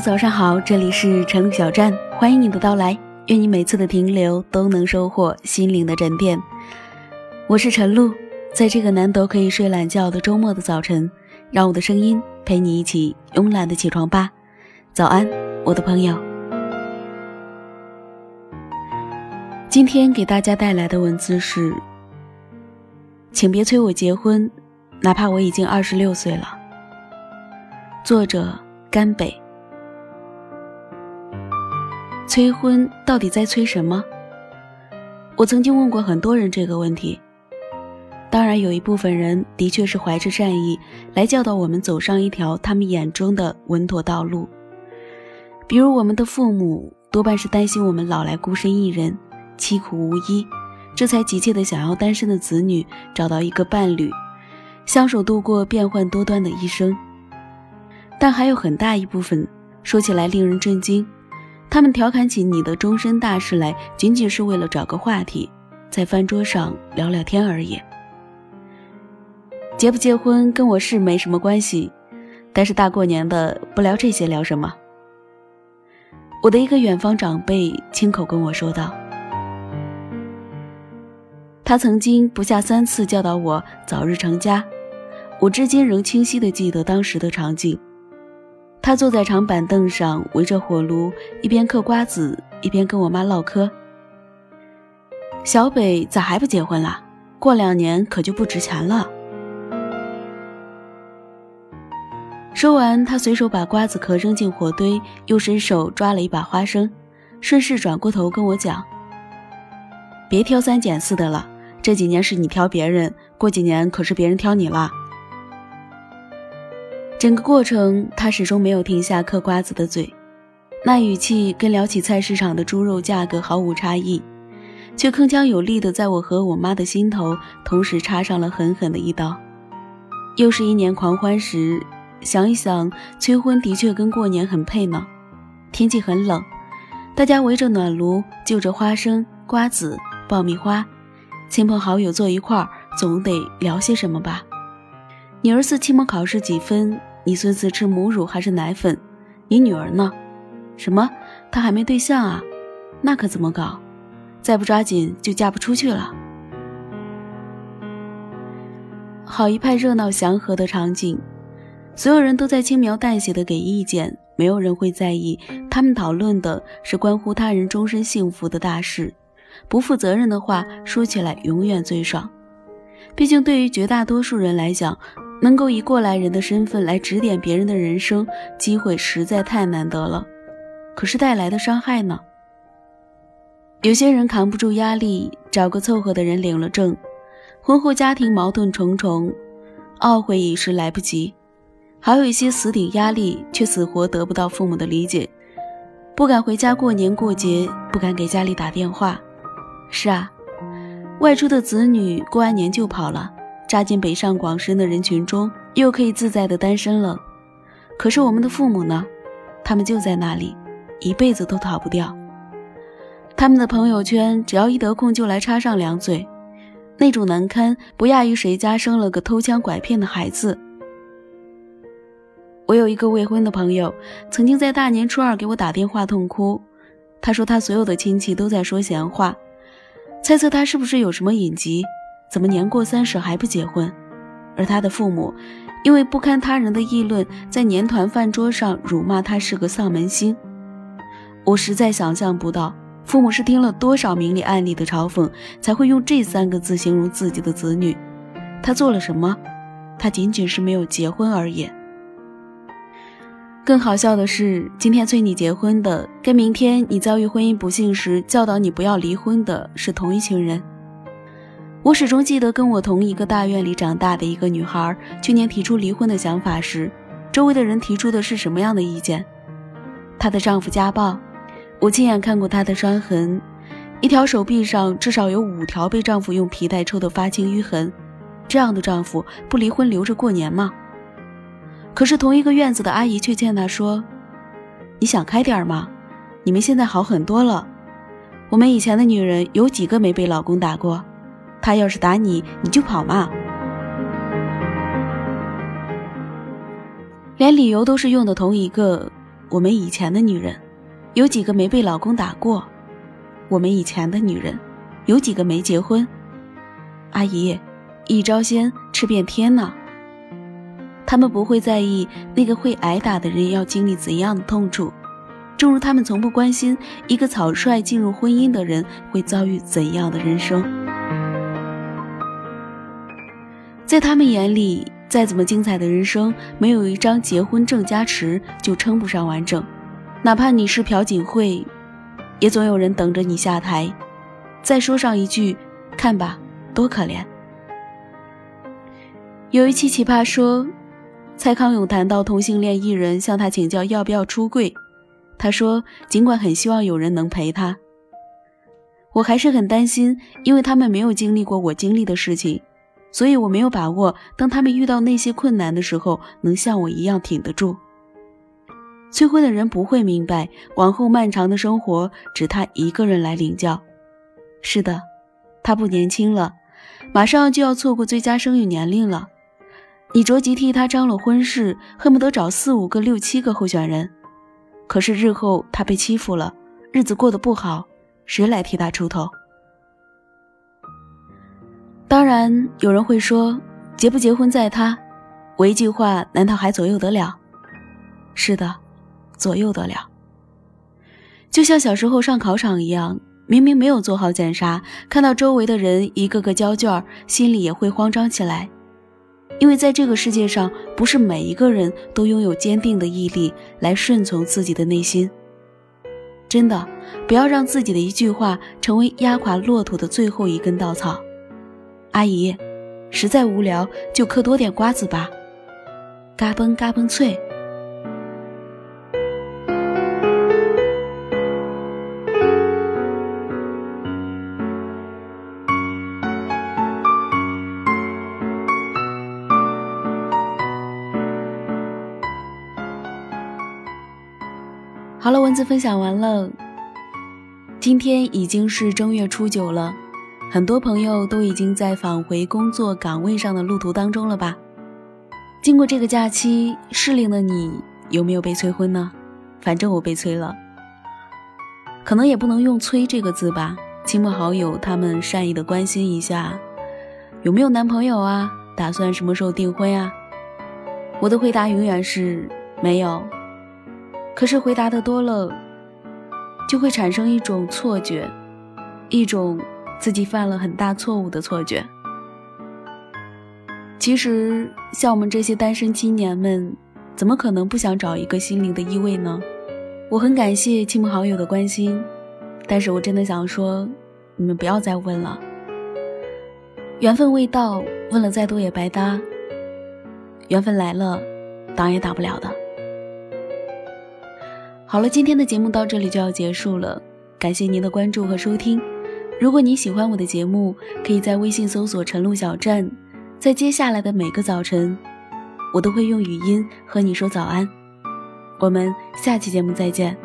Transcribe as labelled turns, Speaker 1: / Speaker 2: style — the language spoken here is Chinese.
Speaker 1: 早上好，这里是晨露小站，欢迎你的到来，愿你每次的停留都能收获心灵的沉淀。我是晨露，在这个难得可以睡懒觉的周末的早晨，让我的声音陪你一起慵懒的起床吧。早安，我的朋友。今天给大家带来的文字是：请别催我结婚，哪怕我已经二十六岁了。作者甘北。催婚到底在催什么？我曾经问过很多人这个问题。当然，有一部分人的确是怀着善意来教导我们走上一条他们眼中的稳妥道路。比如我们的父母，多半是担心我们老来孤身一人、凄苦无依，这才急切的想要单身的子女找到一个伴侣，相守度过变幻多端的一生。但还有很大一部分，说起来令人震惊。他们调侃起你的终身大事来，仅仅是为了找个话题，在饭桌上聊聊天而已。结不结婚跟我是没什么关系，但是大过年的不聊这些聊什么？我的一个远方长辈亲口跟我说道，他曾经不下三次教导我早日成家，我至今仍清晰的记得当时的场景。他坐在长板凳上，围着火炉，一边嗑瓜子，一边跟我妈唠嗑。小北咋还不结婚啦？过两年可就不值钱了。说完，他随手把瓜子壳扔进火堆，又伸手抓了一把花生，顺势转过头跟我讲：“别挑三拣四的了，这几年是你挑别人，过几年可是别人挑你了。”整个过程，他始终没有停下嗑瓜子的嘴，那语气跟聊起菜市场的猪肉价格毫无差异，却铿锵有力的在我和我妈的心头同时插上了狠狠的一刀。又是一年狂欢时，想一想，催婚的确跟过年很配呢。天气很冷，大家围着暖炉，就着花生、瓜子、爆米花，亲朋好友坐一块儿，总得聊些什么吧。你儿子期末考试几分？你孙子吃母乳还是奶粉？你女儿呢？什么？她还没对象啊？那可怎么搞？再不抓紧就嫁不出去了。好一派热闹祥和的场景，所有人都在轻描淡写的给意见，没有人会在意。他们讨论的是关乎他人终身幸福的大事，不负责任的话说起来永远最爽。毕竟对于绝大多数人来讲。能够以过来人的身份来指点别人的人生，机会实在太难得了。可是带来的伤害呢？有些人扛不住压力，找个凑合的人领了证，婚后家庭矛盾重重，懊悔已是来不及；还有一些死顶压力，却死活得不到父母的理解，不敢回家过年过节，不敢给家里打电话。是啊，外出的子女过完年就跑了。扎进北上广深的人群中，又可以自在的单身了。可是我们的父母呢？他们就在那里，一辈子都逃不掉。他们的朋友圈，只要一得空就来插上两嘴，那种难堪不亚于谁家生了个偷枪拐骗的孩子。我有一个未婚的朋友，曾经在大年初二给我打电话痛哭。他说他所有的亲戚都在说闲话，猜测他是不是有什么隐疾。怎么年过三十还不结婚？而他的父母，因为不堪他人的议论，在年团饭桌上辱骂他是个丧门星。我实在想象不到，父母是听了多少明里暗里的嘲讽，才会用这三个字形容自己的子女。他做了什么？他仅仅是没有结婚而已。更好笑的是，今天催你结婚的，跟明天你遭遇婚姻不幸时教导你不要离婚的是同一群人。我始终记得，跟我同一个大院里长大的一个女孩，去年提出离婚的想法时，周围的人提出的是什么样的意见？她的丈夫家暴，我亲眼看过她的伤痕，一条手臂上至少有五条被丈夫用皮带抽的发青淤痕。这样的丈夫不离婚留着过年吗？可是同一个院子的阿姨却劝她说：“你想开点吗？你们现在好很多了。我们以前的女人有几个没被老公打过？”他要是打你，你就跑嘛！连理由都是用的同一个，我们以前的女人，有几个没被老公打过？我们以前的女人，有几个没结婚？阿姨，一招鲜吃遍天呢。他们不会在意那个会挨打的人要经历怎样的痛楚，正如他们从不关心一个草率进入婚姻的人会遭遇怎样的人生。在他们眼里，再怎么精彩的人生，没有一张结婚证加持就称不上完整。哪怕你是朴槿惠，也总有人等着你下台，再说上一句：“看吧，多可怜。”有一期奇葩说。蔡康永谈到同性恋艺人向他请教要不要出柜，他说：“尽管很希望有人能陪他，我还是很担心，因为他们没有经历过我经历的事情，所以我没有把握，当他们遇到那些困难的时候，能像我一样挺得住。”催婚的人不会明白，往后漫长的生活只他一个人来领教。是的，他不年轻了，马上就要错过最佳生育年龄了。你着急替他张罗婚事，恨不得找四五个、六七个候选人。可是日后他被欺负了，日子过得不好，谁来替他出头？当然，有人会说，结不结婚在他。我一句话，难道还左右得了？是的，左右得了。就像小时候上考场一样，明明没有做好检查，看到周围的人一个个交卷，心里也会慌张起来。因为在这个世界上，不是每一个人都拥有坚定的毅力来顺从自己的内心。真的，不要让自己的一句话成为压垮骆驼的最后一根稻草。阿姨，实在无聊就嗑多点瓜子吧，嘎嘣嘎嘣脆。好了，文字分享完了。今天已经是正月初九了，很多朋友都已经在返回工作岗位上的路途当中了吧？经过这个假期，适龄的你有没有被催婚呢？反正我被催了，可能也不能用“催”这个字吧。亲朋好友他们善意的关心一下，有没有男朋友啊？打算什么时候订婚呀？我的回答永远是没有。可是回答的多了，就会产生一种错觉，一种自己犯了很大错误的错觉。其实，像我们这些单身青年们，怎么可能不想找一个心灵的依偎呢？我很感谢亲朋好友的关心，但是我真的想说，你们不要再问了。缘分未到，问了再多也白搭；缘分来了，挡也挡不了的。好了，今天的节目到这里就要结束了，感谢您的关注和收听。如果你喜欢我的节目，可以在微信搜索“晨露小站”。在接下来的每个早晨，我都会用语音和你说早安。我们下期节目再见。